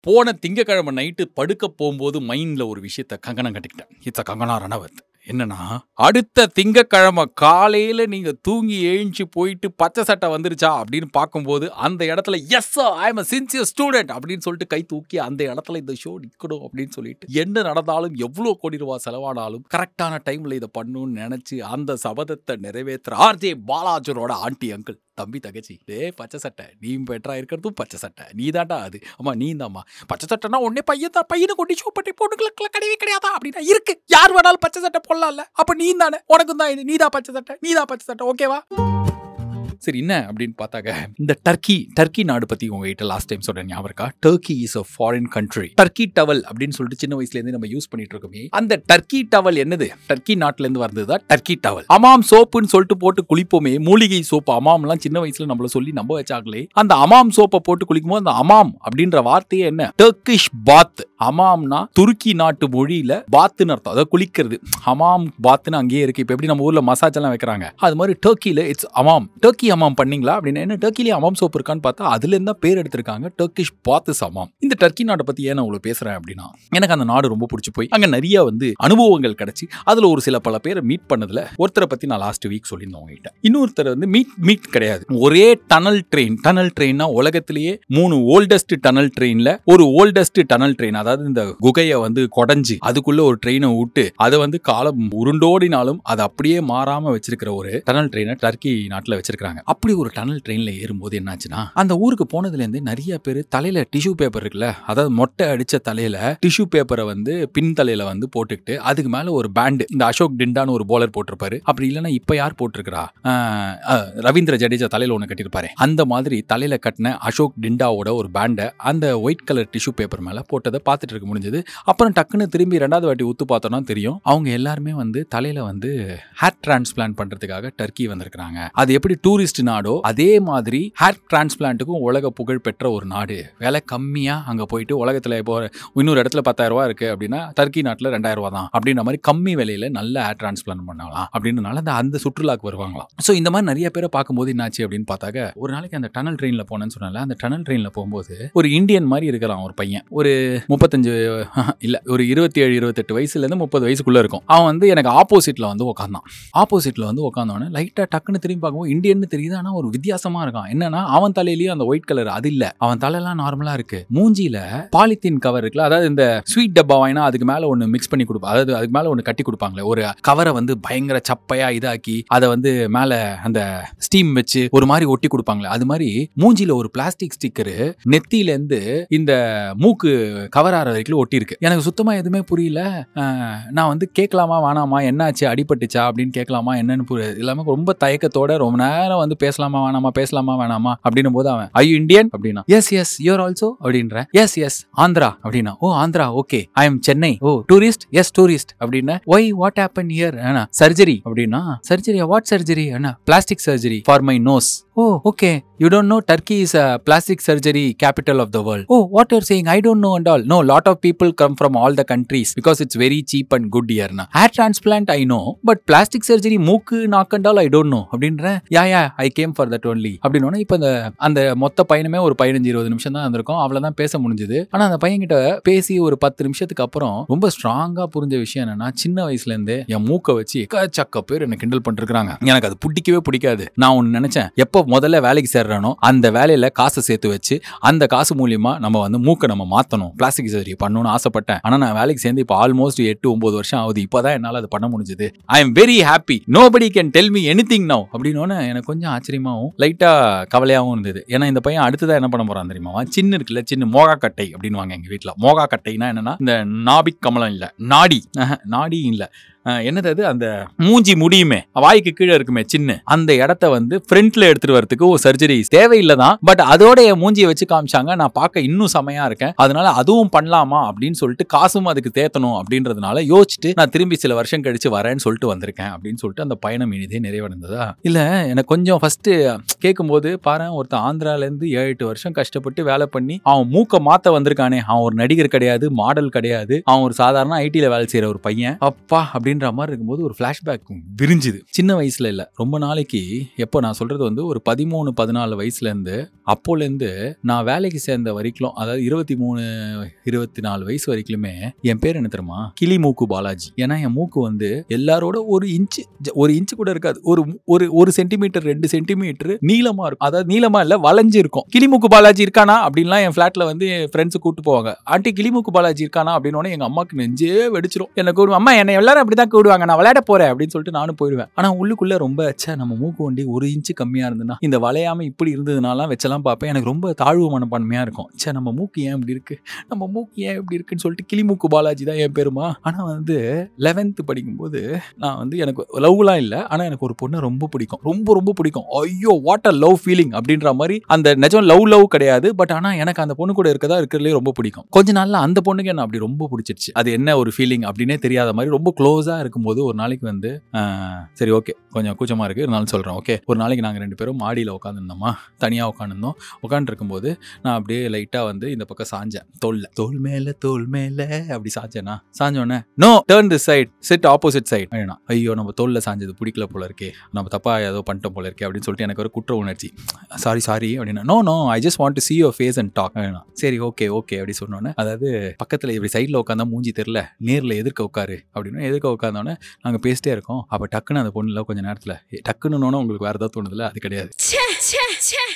போன திங்கக்கிழமை நைட்டு படுக்க போகும்போது மைண்ட்ல ஒரு விஷயத்த கங்கணம் கட்டிக்கிட்டேன். It's a Kangana Ranaut. என்னன்னா அடுத்த திங்கக்கிழமை காலையில நீங்க தூங்கி எழுந்துச்சு போயிட்டு பச்சை சட்டை வந்துருச்சா அப்படின்னு பார்க்கும்போது அந்த இடத்துல yes I am sincere student அப்படின்னு சொல்லிட்டு கை தூக்கி அந்த இடத்துல இந்த ஷோ நிற்கணும் அப்படின்னு சொல்லிட்டு என்ன நடந்தாலும் எவ்வளோ கோடி ரூபா செலவானாலும் கரெக்டான டைம்ல இதை பண்ணணும்னு நினைச்சு அந்த சபதத்தை நிறைவேற்ற ஆர்ஜே பாலாஜரோட ஆண்டி அங்கிள் தம்பி தகச்சி டே பச்சை சட்டை நீ பெட்டரா இருக்கிறதும் பச்சை சட்டை நீ தாண்டா அது ஆமா நீ தாம்மா பச்சை சட்டைனா உடனே பையன் தான் பையனை கொண்டு ஷோ பண்ணி பொண்ணுங்களுக்கு கிடையவே கிடையாதா? அப்படின்னா இருக்கு யார் வேணாலும் பச்சை சட்டை போடலாம்ல அப்ப நீ தானே உனக்கும் தான் இது. நீதா பச்சை சட்டை. நீதா பச்சை சட்டை. ஓகேவா சரி என்ன அப்படின்னு பார்த்தாக்க இந்த டர்க்கி டர்க்கி நாடு பத்தி உங்ககிட்ட லாஸ்ட் டைம் சொல்றேன் ஞாபகம் இருக்கா? Turkey is a foreign country Turkey towel அப்படின்னு சொல்லிட்டு சின்ன வயசுல இருந்து நம்ம யூஸ் பண்ணிட்டு இருக்கோமே அந்த டர்க்கி டவல் என்னது? டர்க்கி நாட்டுல இருந்து வந்ததா டர்க்கி டவல் அமாம் சோப்புன்னு சொல்லிட்டு போட்டு குளிப்போமே மூலிகை சோப்பு அமாம்லாம் சின்ன வயசுல நம்மள சொல்லி நம்ப வச்சாங்களே அந்த அமாம் சோப்பை போட்டு குளிக்கும்போது அந்த அமாம் அப்படின்ற வார்த்தையே என்ன? டர்க்கிஷ் பாத் அமாம்னா துருக்கி நாட்டு மொழியில பாத்துன்னு அர்த்தம். அதாவது குளிக்கிறது. ஹமாம் பாத்துன்னு அங்கேயே இருக்கு. இப்போ எப்படி நம்ம ஊர்ல மசாஜ் எல்லாம் வைக்கிறாங்க? அது மாதிரி டர்க்கில இட்ஸ் அமாம். டர்க்கி அமாம் பண்ணீங்களா அப்படின்னு என்ன டர்க்கிலேயே அமாம் சோப் இருக்கான்னு பார்த்தா அதுல இருந்தா பேர் எடுத்திருக்காங்க டர்க்கிஷ் பாத்திஸ் அமாம் இந்த டர்க்கி நாட்டை பத்தி ஏன் நான் உங்களுக்கு பேசுறேன் அப்படின்னா எனக்கு அந்த நாடு ரொம்ப பிடிச்சி போய் அங்க நிறைய வந்து அனுபவங்கள் கிடைச்சி அதுல ஒரு சில பல பேரை மீட் பண்ணதுல ஒருத்தரை பத்தி நான் லாஸ்ட் வீக் சொல்லியிருந்தேன் உங்ககிட்ட. இன்னொருத்தர் வந்து மீட் மீட் கிடையாது. ஒரே டனல் ட்ரெயின் டனல் ட்ரெயின்னா உலகத்திலேயே மூணு ஓல்டஸ்ட் டனல் ட்ரெயின்ல ஒரு ஓல்டஸ்ட் டனல் ட்ரெயின் அதாவது இந்த குகையை வந்து கொடைஞ்சு அதுக்குள்ள ஒரு ட்ரெயினை விட்டு அதை வந்து காலம் உருண்டோடினாலும் அது அப்படியே மாறாம வச்சிருக்கிற ஒரு டனல் ட்ரெயினை டர்க்கி நாட்டில் வச்சிருக்காங்க அப்படி ஒரு டனல் ட்ரெயினில் ஏறும்போது என்னாச்சுன்னா அந்த ஊருக்கு போனதுலேருந்து நிறைய பேர் தலையில் டிஷ்யூ பேப்பர் இருக்குல்ல அதாவது மொட்டை அடித்த தலையில் டிஷ்யூ பேப்பரை வந்து பின் தலையில் வந்து போட்டுக்கிட்டு அதுக்கு மேலே ஒரு பேண்டு இந்த அசோக் டிண்டான்னு ஒரு போலர் போட்டிருப்பாரு. அப்படி இல்லைன்னா இப்போ யார் போட்டிருக்கிறா? ரவீந்திர ஜடேஜா தலையில் ஒன்று கட்டியிருப்பாரு. அந்த மாதிரி தலையில் கட்டின அசோக் டிண்டாவோட ஒரு பேண்டை அந்த ஒயிட் கலர் டிஷ்யூ பேப்பர் மேலே போட்டதை பார்த்துட்டு இருக்க முடிஞ்சது. அப்புறம் டக்குன்னு திரும்பி ரெண்டாவது வாட்டி உத்து பார்த்தோம்னா தெரியும் அவங்க எல்லாருமே வந்து தலையில் வந்து ஹேர் டிரான்ஸ்பிளான்ட் பண்ணுறதுக்காக டர்க்கி வந்திருக்காங்க அது எப்படி டூரிஸ்ட் நாடோ அதே மாதிரி ஹேர் டிரான்ஸ்பிளான்ட்டுக்கும் உலக புகழ் பெற்ற ஒரு நாடு. விலை கம்மியா அங்க போயிட்டு உலகத்துல இப்போ இன்னொரு இடத்துல பத்தாயிரம் ரூபாய் இருக்கு அப்படின்னா டர்க்கி நாட்டுல ரெண்டாயிரம் ரூபாய் தான். அப்படின்ற மாதிரி கம்மி விலையில நல்ல ஹேர் டிரான்ஸ்பிளான் பண்ணலாம் அப்படின்றனால அந்த அந்த சுற்றுலாக்கு வருவாங்களாம். ஸோ இந்த மாதிரி நிறைய பேரை பார்க்கும்போது என்னாச்சு அப்படின்னு பார்த்தாக்க ஒரு நாளைக்கு அந்த டனல் ட்ரெயின்ல போனேன்னு சொன்னால அந்த டனல் ட்ரெயின்ல போகும்போது ஒரு இந்தியன் மாதிரி இருக்கிறான் ஒரு பையன். ஒரு முப்பத்தஞ்சு இல்ல ஒரு இருபத்தி ஏழு இருபத்தெட்டு வயசுல இருந்து முப்பது வயசுக்குள்ள இருக்கும். அவன் வந்து எனக்கு ஆப்போசிட்ல வந்து உட்காந்தான் ஆப்போசிட்ல வந்து உட்காந்தவன லைட்டா டக்குன்னு திரும்பி பார்க்கும்போது இந்தியன்னு தெரியுது. ஆனா ஒரு வித்தியாசமா இருக்கான். என்னன்னா அவன் தலையிலயும் அந்த ஒயிட் கலர் அது இல்ல. அவன் தலையெல்லாம் நார்மலா இருக்கு. மூஞ்சியில பாலித்தீன் கவர் இருக்குல்ல அதாவது இந்த ஸ்வீட் டப்பா வாங்கினா அதுக்கு மேல ஒன்று மிக்ஸ் பண்ணி கொடுப்பா அதாவது அதுக்கு மேல ஒன்று கட்டி கொடுப்பாங்களே ஒரு கவரை வந்து பயங்கர சப்பையா இதாக்கி அதை வந்து மேல அந்த ஸ்டீம் வச்சு ஒரு மாதிரி ஒட்டி கொடுப்பாங்களே அது மாதிரி மூஞ்சியில் ஒரு பிளாஸ்டிக் ஸ்டிக்கரு நெத்தியில இருந்து இந்த மூக்கு கவர் ஆகிற வரைக்கும் ஒட்டி இருக்கு எனக்கு சுத்தமா எதுவுமே புரியல. நான் வந்து கேட்கலாமா வேணாமா என்னாச்சு அடிபட்டுச்சா அப்படின்னு கேட்கலாமா என்னன்னு புரியல இல்லாம ரொம்ப தயக்கத்தோட ரொம்ப நேரம் வந்து பேசலாமா வேணாமா பேசலாமா வேணாமா அப்படின்னும் போது அவன் ஐ இண்டியன் அப்படின்னா yes yes you are also அப்படின்ற எஸ் எஸ் ஆந்திரா அப்படின்னா ஓ Andhra okay I am Chennai oh tourist yes tourist அப்படின்னு why what happen here surgery அப்படின்னா சர்ஜரி வாட் சர்ஜரி என்ன plastic surgery for my nose oh okay you don't know Turkey is a plastic surgery capital of the world oh what you're saying I don't know and all no lot of people come from all the countries because it's very cheap and good இயர்னா hair transplant I know but plastic surgery மூக்கு நாக்கண்டால் I don't know அப்படின்ற yeah yeah I I came for that only அப்படின்னு இப்போ அந்த அந்த மொத்த பயணமே ஒரு பதினஞ்சு இருபது நிமிஷம் தான் இருந்திருக்கும். அவ்வளோதான் பேச முடிஞ்சது. ஆனா அந்த பையன்கிட்ட பேசி ஒரு பத்து நிமிஷத்துக்கு அப்புறம் ரொம்ப ஸ்ட்ராங்கா புரிஞ்ச விஷயம் என்னன்னா சின்ன வயசுல இருந்தே என் மூக்கை வச்சு எக்கச்சக்க பேர் என்ன கிண்டல் பண்ணிருக்காங்க எனக்கு அது பிடிக்கவே பிடிக்காது. நான் ஒன்னு நினைச்சேன் எப்போ முதல்ல வேலைக்கு சேர்றானோ அந்த வேலையில காசை சேர்த்து வச்சு அந்த காசு மூலியமா நம்ம வந்து மூக்கை நம்ம மாத்தணும். பிளாஸ்டிக் சர்ஜரி பண்ணணும்னு ஆசைப்பட்டேன். ஆனா நான் வேலைக்கு சேர்ந்து இப்போ ஆல்மோஸ்ட் எட்டு ஒன்பது வருஷம் ஆகுது. இப்போதான் என்னால அது பண்ண முடிஞ்சது. I am very happy nobody can tell me anything now அப்படின்னு எனக்கு கொஞ்சம் ஆச்சரியமாகவும் லைட்டாக கவலையாகவும் இருந்தது. ஏன்னா இந்த பையன் அடுத்ததாக என்ன பண்ண போகிறான் தெரியுமா? சின்ன இருக்குல்ல சின்ன மோகா கட்டை அப்படின்னுவாங்க எங்கள் வீட்டில் மோகா கட்டைனா என்னன்னா இந்த நாபிக் கமலம் இல்லை நாடி. நாடி இல்லை. என்னது அது? அந்த மூஞ்சி முடியுமே. வாய்க்கு கீழே இருக்குமே சின்ன. அந்த இடத்த வந்து ஃப்ரண்ட்ல எடுத்துட்டு வரதுக்கு ஒரு சர்ஜரி தேவையில்லை தான் பட் அதோட என் மூஞ்சியை வச்சு காமிச்சாங்க. நான் பார்க்க இன்னும் செமையா இருக்கேன். அதனால அதுவும் பண்ணலாமா அப்படின்னு சொல்லிட்டு காசும் அதுக்கு தேத்தணும் அப்படின்றதுனால யோசிச்சுட்டு நான் திரும்பி சில வருஷம் கழிச்சு வரேன்னு சொல்லிட்டு வந்திருக்கேன் அப்படின்னு சொல்லிட்டு அந்த பயணம் இனிதே நிறைவடைந்ததா? இல்ல எனக்கு கொஞ்சம் ஃபர்ஸ்ட் கேட்கும்போது பாரு ஒருத்தன் ஆந்திரால இருந்து ஏழு எட்டு வருஷம் கஷ்டப்பட்டு வேலை பண்ணி அவன் மூக்க மாத்த வந்திருக்கானே. அவன் ஒரு நடிகர் கிடையாது மாடல் கிடையாது. அவன் ஒரு சாதாரண ஐடியில் வேலை செய்யற ஒரு பையன். அப்பா அப்படின்னு அப்படின்ற மாதிரி இருக்கும்போது ஒரு ஃப்ளாஷ்பேக் விரிஞ்சுது. சின்ன வயசுல இல்ல. ரொம்ப நாளைக்கு எப்போ நான் சொல்றது வந்து ஒரு பதிமூணு பதினாலு வயசுல இருந்து அப்போலேருந்து நான் வேலைக்கு சேர்ந்த வரைக்கும் அதாவது இருபத்தி மூணு இருபத்தி நாலு வயசு வரைக்குமே என் பேர் என்ன தெரியுமா? கிளி மூக்கு பாலாஜி. ஏன்னா என் மூக்கு வந்து எல்லாரோட ஒரு இன்ச்சு ஒரு இன்ச்சு கூட இருக்காது. ஒரு ஒரு ஒரு சென்டிமீட்டர் ரெண்டு சென்டிமீட்டர் நீளமா இருக்கும். அதாவது நீளமா இல்ல வளைஞ்சு இருக்கும் கிளிமூக்கு பாலாஜி இருக்கானா? அப்படின்லாம் என் ஃபிளாட்ல வந்து என் ஃப்ரெண்ட்ஸ் கூட்டு போவாங்க. ஆண்டி கிளிமூக்கு பாலாஜி இருக்கானா? அப்படின்னு எங்க அம்மாக்கு நெஞ்சே வெடிச்சிரும். என்ன கூடுவோம் அம்மா என்னை எல்லாரும் தான் கூடுவாங்க நான் விளையாட போறேன் அப்படின்னு சொல்லிட்டு நானும் போயிடுவேன். ஆனா உள்ளுக்குள்ள ரொம்ப ச்சே நம்ம மூக்கு வண்டி ஒரு இன்ச்சு கம்மியா இருந்ததுன்னா இந்த வளையாம இப்படி இருந்ததுனாலாம் வச்செல்லாம் பார்ப்பேன். எனக்கு ரொம்ப தாழ்வு மனப்பான்மையா இருக்கும். சே நம்ம மூக்கு ஏன் இப்படி இருக்கு? நம்ம மூக்கு ஏன் இப்படி இருக்குன்னு சொல்லிட்டு கிளிமூக்கு பாலாஜி தான் என் பேருமா. ஆனா வந்து லெவன்த் படிக்கும்போது நான் வந்து எனக்கு லவ்லாம் இல்லை. ஆனா எனக்கு ஒரு பொண்ணை ரொம்ப பிடிக்கும். ரொம்ப ரொம்ப பிடிக்கும். ஐயோ வாட் அ லவ் ஃபீலிங் அப்படின்ற மாதிரி அந்த நிஜம் லவ் லவ் கிடையாது. பட் ஆனா எனக்கு அந்த பொண்ணு கூட இருக்கதா இருக்கிறதுலே ரொம்ப பிடிக்கும். கொஞ்ச நாள்ல அந்த பொண்ணுக்கு என்ன அப்படி ரொம்ப பிடிச்சிருச்சு. அது என்ன ஒரு ஃபீலிங் அப்படின்னே தெரியாத மாதிரி ரொம்ப க்ளோஸ் இருக்கும்போது ஒரு நாளைக்கு வந்து சரி ஓகே. கொஞ்சம் கூச்சமாக இருக்குது இருந்தாலும் சொல்கிறேன் ஓகே. ஒரு நாளைக்கு நாங்கள் ரெண்டு பேரும் மாடியில் உட்காந்துருந்தோமா தனியாக உட்காந்துருந்தோம் உட்காந்துருக்கும்போது நான் அப்படியே லைட்டாக வந்து இந்த பக்கம் சாஞ்சேன். தோல்ல. தோல் மேலே தோல் மேலே அப்படி சாஞ்சேனா? சாஞ்சோன்னே no turn the side set opposite side வேணா ஐயோ நம்ம தோல்ல சாஞ்சது பிடிக்கல போல இருக்கே. நம்ம தப்பாக ஏதோ பண்ணிட்டோம் போல இருக்கே அப்படின்னு சொல்லிட்டு எனக்கு ஒரு குற்ற உணர்ச்சி. சாரி சாரி அப்படின்னா no no I just want to see your face and talk வேணா சரி ஓகே ஓகே அப்படி சொன்னோன்னே அதாவது பக்கத்தில் இப்படி சைடில் உட்காந்தா மூஞ்சி தெரில நேரில் எதிர்க்க உட்காரு அப்படின்னு எதிர்க்க உட்காந்தோன்னே நாங்க பேசிட்டே இருக்கோம். அப்ப டக்குன்னு அந்த பொண்ணுல கொஞ்ச நேரத்துல "ஏய், டக்குன்னு உங்களுக்கு வேற ஏதாவது தோணுதுல? அது கிடையாது.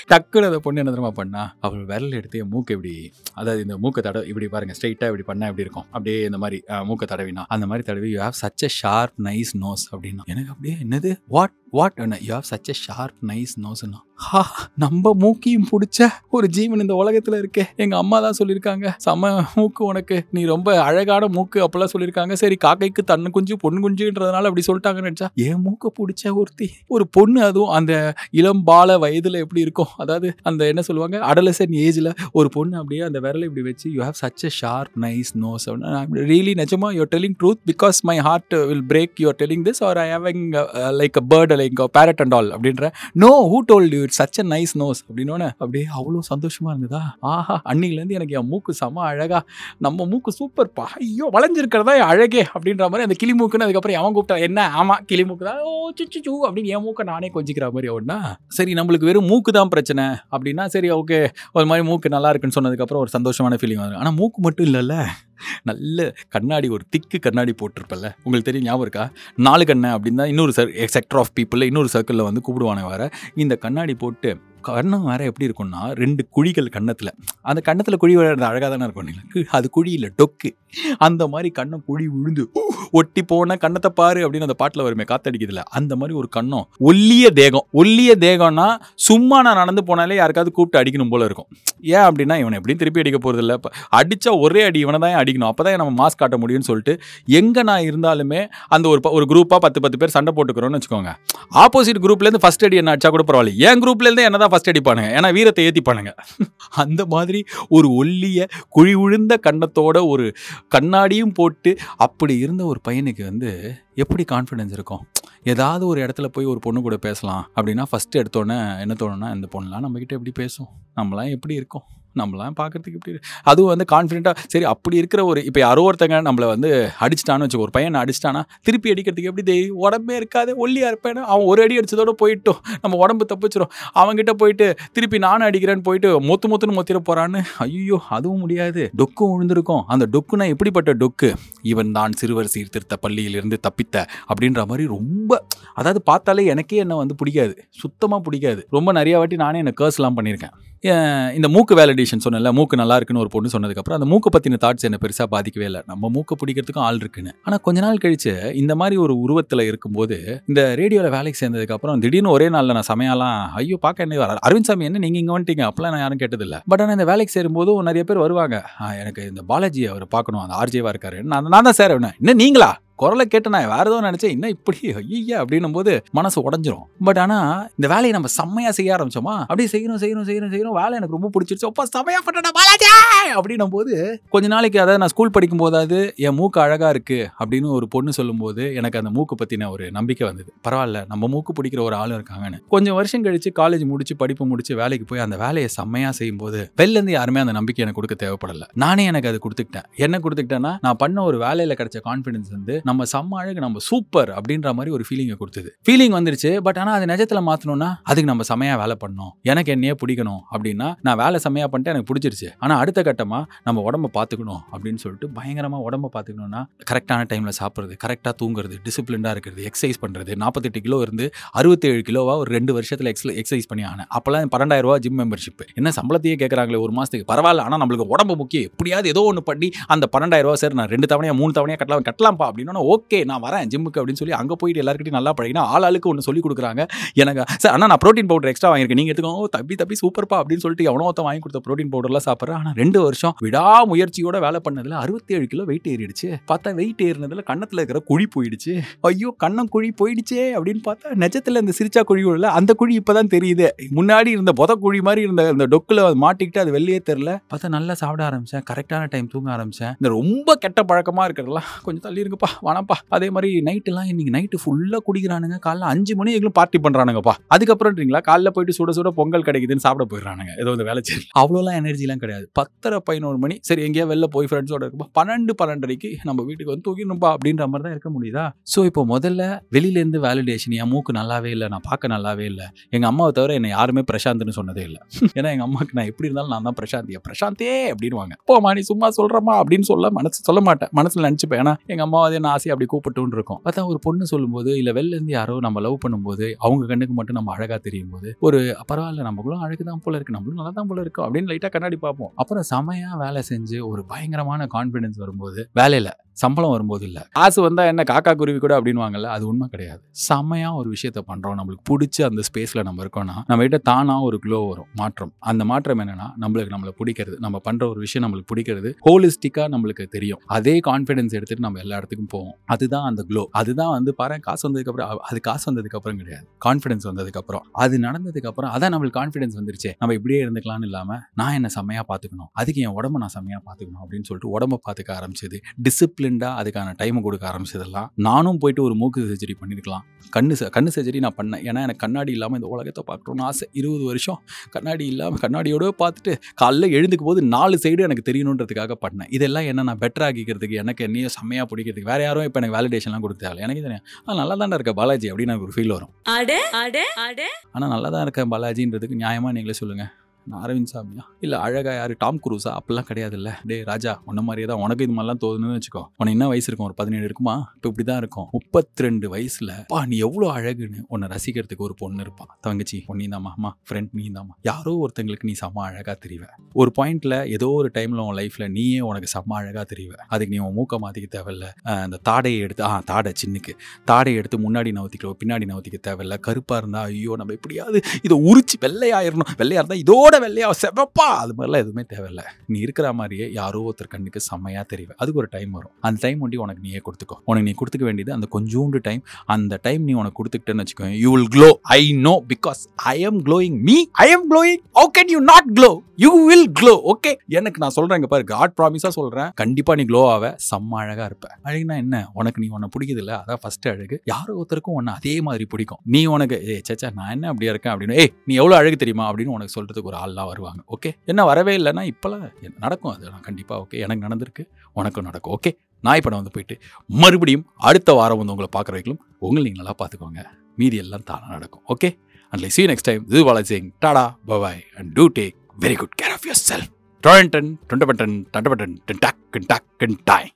டக்குன்னு அந்த பொண்ணு என்ன தெரியுமா பண்ணா அவள் விரல் எடுத்து மூக்கு இப்படி அதாவது இந்த மூக்கை தடவை இப்படி பாருங்க ஸ்ட்ரைட்டா இப்படி பண்ணா எப்படி இருக்கும்? அப்படியே இந்த மாதிரி மூக்கை தடவினா. அந்த மாதிரி தடவி you have such a sharp nice nose அப்படின்னா. எனக்கு அப்படியே என்னது? What what you have such a sharp nice நோஸ்னா ஹா நம்ம மூக்கியும் பிடிச்ச ஒரு ஜீவன் இந்த உலகத்துல இருக்கே. எங்க அம்மா தான் சொல்லியிருக்காங்க செம மூக்கு உனக்கு. நீ ரொம்ப அழகான மூக்கு அப்பெல்லாம் சொல்லியிருக்காங்க சரி காக்கைக்கு தன்னு குஞ்சு பொண்ணு குஞ்சுன்றதுனால அப்படி சொல்லிட்டாங்கன்னு நினச்சா? என் மூக்க பிடிச்ச ஒருத்தி ஒரு பொண்ணு அதுவும் அந்த இளம் பால வயதுல எப்படி இருக்கும்? அதாவது அந்த என்ன சொல்லுவாங்க? அடலசன் ஏஜ்ல ஒரு பொண்ணு அப்படியே அந்த விரலை இப்படி வச்சு you have such a sharp nice nose really நிஜமா you're telling truth because my heart will break you're telling this are I having like a bird like parrot and all அப்படின்ற. No who told you it's such a nice nose அப்படின்னோடனே அப்படியே அவ்வளோ சந்தோஷமா இருந்ததா? ஆஹா அன்னிலேருந்து எனக்கு என் மூக்கு செம அழகா நம்ம மூக்கு சூப்பர்ப்பா ஐயோ வளைஞ்சிருக்கிறதா என் அழகே அப்படின்ற மாதிரி அந்த கிளி மூக்குன்னு அதுக்கப்புறம் அவன் கூப்பிட்டா என்ன ஆமா கிளி மூக்கு தான் ஓ சுச்சு அப்படின்னு என் மூக்கை நானே கொஞ்சிக்கிற மாதிரி ஒன்றா சரி நம்மளுக்கு வெறும் மூக்கு தான் பிரச்சனை அப்படின்னா சரி ஓகே ஒரு மாதிரி மூக்கு நல்லா இருக்குன்னு சொன்னதுக்கப்புறம் ஒரு சந்தோஷமான ஃபீலிங் வரும். ஆனால் மூக்கு மட்டும் இல்லைல்ல. நல்ல கண்ணாடி ஒரு திக்கு கண்ணாடி போட்டிருப்பல்ல. உங்களுக்கு தெரியும் ஞாபகம் இருக்கா? நாலு கண்ணை அப்படின்னு தான் இன்னொரு சர் செக்டர் ஆஃப் பீப்புளில் இன்னொரு சர்க்கிளில் வந்து கூப்பிடுவானே வர. இந்த கண்ணாடி போட்டு கண்ணம் வேறு எப்படி இருக்கும்னா ரெண்டு குழிகள் கன்னத்தில். அந்த கன்னத்தில் குழி விழுறது அழகாக தானே இருக்கும் இல்லைங்களா? அது குழி இல்லை டொக்கு. அந்த மாதிரி கண்ணம் குழி விழுந்து ஒட்டி போன கண்ணத்தை பாரு அப்படின்னு அந்த பாட்டில் வருமே காத்தடிக்கிறதுல அந்த மாதிரி ஒரு கண்ணம் ஒல்லிய தேகம். ஒல்லிய தேகம்னா சும்மா நான் நடந்து போனாலே யாருக்காவது கூப்பிட்டு அடிக்கணும் போல இருக்கும். ஏன் அப்படின்னா இவனை எப்படியும் திருப்பி அடிக்க போறது இப்போ அடித்தா ஒரே அடி இவனை தான் அடிக்கணும்? அப்போ தான் நம்ம மாஸ்க் காட்ட முடியும்னு சொல்லிட்டு எங்கே நான் இருந்தாலுமே அந்த ஒரு ஒரு குரூப்பாக பத்து பத்து பேர் சண்டை போட்டுக்கிறோம்னு வச்சுக்கோங்க. ஆப்போசிட் குரூப்லேருந்து இருந்து அடி என்ன அடிச்சா கூட பரவாயில்ல. என் குரூப்லேருந்து என்ன தான் ஃபர்ஸ்ட் அடிப்பானுங்க. ஏன்னா வீரத்தை ஏற்றிப்பானுங்க அந்த மாதிரி ஒரு ஒல்லிய குழி உழுந்த கண்ணத்தோட ஒரு கண்ணாடியும் போட்டு அப்படி இருந்த ஒரு பையனுக்கு வந்து எப்படி கான்ஃபிடென்ஸ் இருக்கும்? ஏதாவது ஒரு இடத்துல போய் ஒரு பொண்ணு கூட பேசலாம். அப்படின்னா ஃபஸ்ட்டு எடுத்தோன்னே என்ன தோணுன்னா இந்த பொண்ணுலாம் நம்மக்கிட்ட எப்படி பேசும்? நம்மளாம் எப்படி இருக்கோம்? நம்மலாம் பார்க்கறதுக்கு இப்படி அதுவும் வந்து கான்ஃபிடென்ட்டாக சரி அப்படி இருக்கிற ஒரு இப்போ யாரோ ஒருத்தங்க நம்மளை வந்து அடிச்சிட்டான்னு வச்சுக்கோ ஒரு பையனை அடிச்சிட்டானா திருப்பி அடிக்கிறதுக்கு எப்படி தெரியும்? உடம்பே இருக்காது ஒல்லியாக இருப்பேன் அவன் ஒரு அடி அடித்ததோட போயிட்டோம் நம்ம உடம்பு தப்பிச்சிடும் அவங்ககிட்ட போயிட்டு திருப்பி நானும் அடிக்கிறேன்னு போயிட்டு மொத்து மொத்துன்னு மொத்திர போகிறான்னு ஐயோ அதுவும் முடியாது. டொக்கும் விழுந்திருக்கும். அந்த டொக்குனா எப்படிப்பட்ட டொக்கு? இவன் தான் சிறுவர் சீர்திருத்த பள்ளியிலிருந்து தப்பித்த அப்படின்ற மாதிரி ரொம்ப அதாவது பார்த்தாலே எனக்கே என்ன வந்து பிடிக்காது. சுத்தமாக பிடிக்காது. ரொம்ப நிறையா வாட்டி நானே என்ன கேர்ஸ்லாம் பண்ணியிருக்கேன். இந்த மூக்கு வேலிடேஷன் சொன்னல மூக்கு நல்லா இருக்குன்னு ஒரு பொண்ணு சொன்னதுக்கப்புறம் அந்த மூக்கை பற்றின தாட்ஸ் என்ன பெருசாக பாதிக்கவே இல்லை. நம்ம மூக்கு பிடிக்கிறதுக்கும் ஆள் இருக்குன்னு. ஆனால் கொஞ்ச நாள் கழிச்சு இந்த மாதிரி ஒரு உருவத்தில் இருக்கும்போது இந்த ரேடியோவில் வேலைக்கு சேர்ந்ததுக்கப்புறம் திடீர்னு ஒரே நாளில் நான் சமையலாம் ஐயோ பார்க்க என்ன வர- அரவிந்த் சாமி என்ன நீங்கள் இங்கே வந்துட்டீங்க? அப்பெல்லாம் நான் யாரும் கேட்டதில்லை. பட் ஆனால் இந்த வேலைக்கு சேரும்போதும் நிறைய பேர் வருவாங்க. எனக்கு இந்த பாலாஜி அவர் பார்க்கணும். அந்த ஆர்ஜேவா இருக்காரு நான் நான் தான் சார் என்ன நீங்களா? குரலை கேட்டு நான் வேற ஏதோ நினைச்சேன் என்ன இப்படி? ஐயா அப்படின்னும் போது மனசு உடஞ்சிரும். பட் ஆனா இந்த வேலையை நம்ம செம்மையா செய்ய ஆரம்பிச்சோமா? அப்படியே செய்யணும் செய்யணும் செய்யணும் செய்யணும். வேலை எனக்கு ரொம்ப பிடிச்சிருச்சு. அப்பா செம்மையா பண்ணடா அப்படின்னும் போது கொஞ்ச நாளைக்கு அதாவது நான் ஸ்கூல் படிக்கும் போதாவது என் மூக்கு அழகா இருக்கு அப்படின்னு ஒரு பொண்ணு சொல்லும்போது எனக்கு அந்த மூக்கு பத்தின ஒரு நம்பிக்கை வந்தது. பரவாயில்ல நம்ம மூக்கு பிடிக்கிற ஒரு ஆளும் இருக்காங்கன்னு. கொஞ்சம் வருஷம் கழிச்சு காலேஜ் முடிச்சு படிப்பு முடிச்சு வேலைக்கு போய் அந்த வேலையை செம்மையா செய்யும் போது வெளில இருந்து யாருமே அந்த நம்பிக்கை எனக்கு கொடுக்க தேவைப்படல. நானே எனக்கு அது கொடுத்துக்கிட்டேன். என்ன கொடுத்துக்கிட்டேன்னா நான் பண்ண ஒரு வேலையில கிடைச்ச கான்ஃபிடன்ஸ் வந்து நம்ம செம்ம அழகு நம்ம சூப்பர் அப்படின்ற மாதிரி ஒரு ஃபீலிங்கை கொடுத்தது. ஃபீலிங் வந்துருச்சு பட் ஆனால் அது நிஜத்தில் மாற்றணும்னா அதுக்கு நம்ம செமையாக வேலை பண்ணணும். எனக்கு என்னையே பிடிக்கணும் அப்படின்னா நான் வேலை செமையாக பண்ணிட்டு எனக்கு பிடிச்சிருச்சு. ஆனால் அடுத்த கட்டமாக நம்ம உடம்ப பார்த்துக்கணும் அப்படின்னு சொல்லிட்டு பயங்கரமாக உடம்ப பார்த்துக்கணும்னா கரெக்டான டைமில் சாப்பிட்றது கரெக்டாக தூங்குறது டிசிப்ளின்டாக இருக்கிறது எக்ஸசைஸ் பண்ணுறது நாற்பத்தெட்டு கிலோ இருந்து அறுபத்தேழு கிலோவாக ஒரு ரெண்டு வருஷத்தில் எக்ஸ் எக்ஸசைஸ் பண்ணி ஆனேன். அப்போல்லாம் பன்னெண்டாயிரம் ரூபா ஜிம் மெம்பர்ஷிப் என்ன சம்பளத்தையே கேட்குறாங்களே ஒரு மாதத்துக்கு பரவாயில்ல ஆனால் நம்மளுக்கு உடம்பு முக்கியம். எப்படியாவது ஏதோ ஒன்று பண்ணி அந்த பன்னெண்டாயிரம் ரூபா சார் நான் ரெண்டு தவணையாக மூணு தவணையாக கட்டலாம் கட்டலாம்ப்பா அப்படின்னா ஓகே நான் வரேன் ஜிம்முக்கு அப்படின்னு சொல்லி அங்கே போயிட்டு எல்லாருக்கிட்டையும் நல்லா பழகினா ஆள் ஆளுக்கு ஒன்று சொல்லி கொடுக்குறாங்க. எனக்கு சார் ஆனால் நான் ப்ரோட்டீன் பவுடர் எக்ஸ்ட்ரா வாங்கியிருக்கேன். நீங்கள் எடுத்துக்கோங்க. தப்பி தப்பி சூப்பர்ப்பா அப்படின்னு சொல்லிட்டு எவனோ ஒருத்தன் வாங்கி கொடுத்த ப்ரோட்டீன் பவுடர்லாம் சாப்பிட்றேன். ஆனால் ரெண்டு வருஷம் விடாமுயற்சியோட வேலை பண்ணதில் அறுபத்தேழு கிலோ வெயிட் ஏறிடுச்சு. பார்த்தா வெயிட் ஏறினதில் கண்ணத்தில் இருக்கிற குழி போயிடுச்சு. ஐயோ கண்ணம் குழி போயிடுச்சே அப்படின்னு பார்த்தா நிஜத்தில் இந்த சிரிச்சா குழி உள்ள அந்த குழி இப்பதான் தெரியுது. முன்னாடி இருந்த பொத குழி மாதிரி இருந்த அந்த டொக்கில் மாட்டிக்கிட்டு அது வெளியே தெரில பார்த்தா நல்லா சாப்பிட ஆரம்பிச்சேன். கரெக்டான டைம் தூங்க ஆரம்பிச்சேன். இந்த ரொம்ப கெட்ட பழக்கமாக இருக்கிறதெல்லாம் கொஞ்சம் தள்ளி இருக்குப்பா வேணாம்ப்பா அதே மாதிரி நைட்டெல்லாம் இன்னைக்கு நைட்டு ஃபுல்லாக குடிக்கிறானுங்க. காலைல அஞ்சு மணி எங்களும் பார்ட்டி பண்ணுறானுங்கப்பா அதுக்கப்புறம்ன்றீங்களா? காலைல போயிட்டு சுட சுட பொங்கல் கிடைக்குதுன்னு சாப்பிட போயிடுறானுங்க. ஏதோ இந்த வேலை சரி அவ்வளோலாம் எனர்ஜிலாம் கிடையாது. பத்தரை பதினோரு மணி. சரி எங்கேயா வெளில போய் ஃப்ரெண்ட்ஸோட இருப்பா பன்னெண்டு பன்னெண்டரைக்கு நம்ம வீட்டுக்கு வந்து தூக்கிடணும்பா அப்படின்ற மாதிரி தான் இருக்க முடியுதா? ஸோ இப்போ முதல்ல வெளியிலேருந்து வேலிடேஷன் என் மூக்கு நல்லாவே இல்லை. நான் பார்க்க நல்லாவே இல்லை. எங்கள் அம்மாவை தவிர என்னை யாருமே பிரசாந்த்னு சொன்னதே இல்லை. ஏன்னா எங்கள் அம்மாவுக்கு நான் எப்படி இருந்தாலும் நான் தான் பிரசாந்தியா? பிரசாந்தே! அப்படின்வாங்க போமா நீ சும்மா சொல்கிறமா அப்படின்னு சொல்ல மனசு சொல்ல மாட்டேன். மனசில் நினச்சிப்பேன். ஏன்னா எங்கள் அம்மா நான் ஆசையை அப்படி கூப்பிட்டுன்னு இருக்கும். பார்த்தா ஒரு பொண்ணு சொல்லும்போது இல்லை வெளிலேருந்து யாரோ நம்ம லவ் பண்ணும்போது அவங்க கண்ணுக்கு மட்டும் நம்ம அழகாக தெரியும் போது ஒரு பரவாயில்ல நம்மளும் அழகு தான் போல இருக்கு நம்மளும் நல்லா தான் போல இருக்கும் அப்படின்னு லைட்டாக கண்ணாடி பார்ப்போம். அப்புறம் செமையாக வேலை செஞ்சு ஒரு பயங்கரமான கான்ஃபிடன்ஸ் வரும்போது வேலையில் சம்பளம் வரும்போது இல்லை காசு வந்தால் என்ன காக்கா குருவி கூட அப்படின்வாங்கல்ல அது உண்மை கிடையாது. செம்மையாக ஒரு விஷயத்த பண்ணுறோம் நம்மளுக்கு பிடிச்ச அந்த ஸ்பேஸில் நம்ம இருக்கோம்னா நம்மகிட்ட தானாக ஒரு க்ளோ வரும் மாற்றம். அந்த மாற்றம் என்னன்னா நம்மளுக்கு நம்மளை பிடிக்கிறது. நம்ம பண்ணுற ஒரு விஷயம் நம்மளுக்கு பிடிக்கிறது ஹோலிஸ்டிக்காக நம்மளுக்கு தெரியும். அதே கான்ஃபிடன்ஸ் எடுத்துகிட்டு நம்ம எல்லா இடத்துக்கும் போவோம். அதுதான் அந்த க்ளோ அதுதான் வந்து பாரு காசு வந்ததுக்கப்புறம் அது காசு வந்ததுக்கப்புறம் கிடையாது. கான்ஃபிடன்ஸ் வந்ததுக்கப்புறம். அது நடந்ததுக்கப்புறம் அதான் நம்மளுக்கு கான்ஃபிடன்ஸ் வந்துருச்சு. நம்ம இப்படியே இருந்துக்கலாம்னு இல்லாமல் நான் என்ன செம்மையாக பார்த்துக்கணும். அதுக்கு என் உடம்ப நான் செம்மையாக பார்த்துக்கணும் அப்படின்னு சொல்லிட்டு உடம்ப பார்த்துக்க ஆரம்பிச்சது. டிசிப்ளின்டா அதுக்கான டைம் கொடுக்க ஆரம்பிச்சதெல்லாம் நானும் போயிட்டு ஒரு மூக்கு சர்ஜரி பண்ணிருக்கலாம். கண்ணு கண்ணு சர்ஜரி நான் பண்ணேன். ஏன்னா எனக்கு கண்ணாடி இல்லாமல் இந்த உலகத்தை பார்க்கணும்னு ஆசை. இருபது வருஷம் கண்ணாடி இல்லாமல் கண்ணாடியோட பார்த்துட்டு காலைல எழுந்துக்கும் போது நாலு சைடு எனக்கு தெரியணுன்றதுக்காக பண்ணேன். இதெல்லாம் என்ன நான் பெட்டர் ஆக்கிக்கிறதுக்கு எனக்கு என்னையும் செம்மையாக பிடிக்கிறதுக்கு வேற யாரும் இப்போ எனக்கு வேலிடேஷன்லாம் கொடுத்தாங்க எனக்கு தெரியும். நல்லா தானே இருக்க பாலாஜி அப்படின்னு எனக்கு ஒரு ஃபீல் வரும். ஆனால் நல்லா தான் இருக்கேன் பாலாஜின்றதுக்கு நியாயமாக நீங்களே சொல்லுங்கள் நான் அரவிந்த் சாமியா? இல்லை அழகா யார்? டாம் குரூஸா? அப்படிலாம் கிடையாதுல்ல. டே ராஜா உன்ன மாதிரியே தான் உனக்கு இது மாதிரிலாம் தோணுன்னு வச்சுக்கோ. உனக்கு என்ன வயசு இருக்கும்? ஒரு பதினேழு இருக்குமா? இப்போ இப்படி தான் இருக்கும். முப்பத்தி ரெண்டு வயசில் பா நீ எவ்வளோ அழகுன்னு உன்னை ரசிக்கிறதுக்கு ஒரு பொண்ணு இருப்பான் தங்கச்சி பொண்ணு தாமா அம்மா ஃப்ரெண்ட் நீ தாமா யாரோ ஒருத்தங்களுக்கு நீ செம்ம அழகாக தெரிவ. ஒரு பாயிண்ட்ல ஏதோ ஒரு டைமில் உன் லைஃப்பில் நீயே உனக்கு செம்ம அழகாக தெரிவ. அதுக்கு நீ உன் மூக்க மாற்றிக்க தேவையில்ல. அந்த தாடையை எடுத்து ஆ தாடை சின்னுக்கு. தாடையை எடுத்து முன்னாடி நவுத்திக்கோ பின்னாடி நவுத்திக்க தேவையில்ல. கருப்பாக இருந்தால் ஐயோ நம்ம எப்படியாவது இதை உரிச்சு வெள்ளையாயிரணும். வெள்ளையாக இருந்தால் இதோட வெள்ளையா செவப்பா அது மாதிரிலாம் எதுவுமே தேவையில்லை. நீ இருக்கிற மாதிரியே யாரோ ஒருத்தர் கண்ணுக்கு செம்மையா தெரியும் அதுக்கு ஒரு டைம் வரும். அந்த டைம் ஒண்டி உனக்கு நீயே கொடுத்துக்கோ. உனக்கு நீ கொடுத்துக்க வேண்டியது அந்த கொஞ்சோண்டு டைம் அந்த டைம் நீ உனக்கு கொடுத்துக்கிட்டேன்னு வச்சுக்கோ you will glow I know because I am glowing me I am glowing how can you not glow you will glow okay எனக்கு நான் சொல்றேன் பாரு காட் ப்ராமிஸா சொல்றேன். கண்டிப்பா நீ க்ளோ ஆவ. செம்ம அழகா இருப்ப. அழகுனா என்ன? உனக்கு நீ உன்னை பிடிக்குது இல்ல அதான் ஃபர்ஸ்ட் அழகு. யாரோ ஒருத்தருக்கும் உன்னை அதே மாதிரி பிடிக்கும். நீ உனக்கு ஏ சேச்சா நான் என்ன அப்படியா இருக்கேன்? அப்படின்னு ஏய் நீ எவ்வளவு அழகு தெரியுமா? அப்படின்னு உனக்கு சொல்றதுக்கு ஒரு ஆள்லாம் வருவாங்க. ஓகே? என்ன வரவே இல்லைன்னா இப்போலாம் நடக்கும்? அது கண்டிப்பாக ஓகே. எனக்கு நடந்திருக்கு. உனக்கும் நடக்கும். ஓகே? நாய் படம் வந்து போயிட்டு மறுபடியும் அடுத்த வாரம் வந்து உங்களை பார்க்குற வரைக்கும் உங்களை நீங்கள் நல்லா பார்த்துக்கோங்க. மீதி எல்லாம் தானாக நடக்கும். Okay? And like see next time இது வாழ Singh tata bye bye and do take very good care of your self டொரண்டன் டொண்டபட்டன் டண்டபட்டன் டென்டாக் டென்டாக் டாய்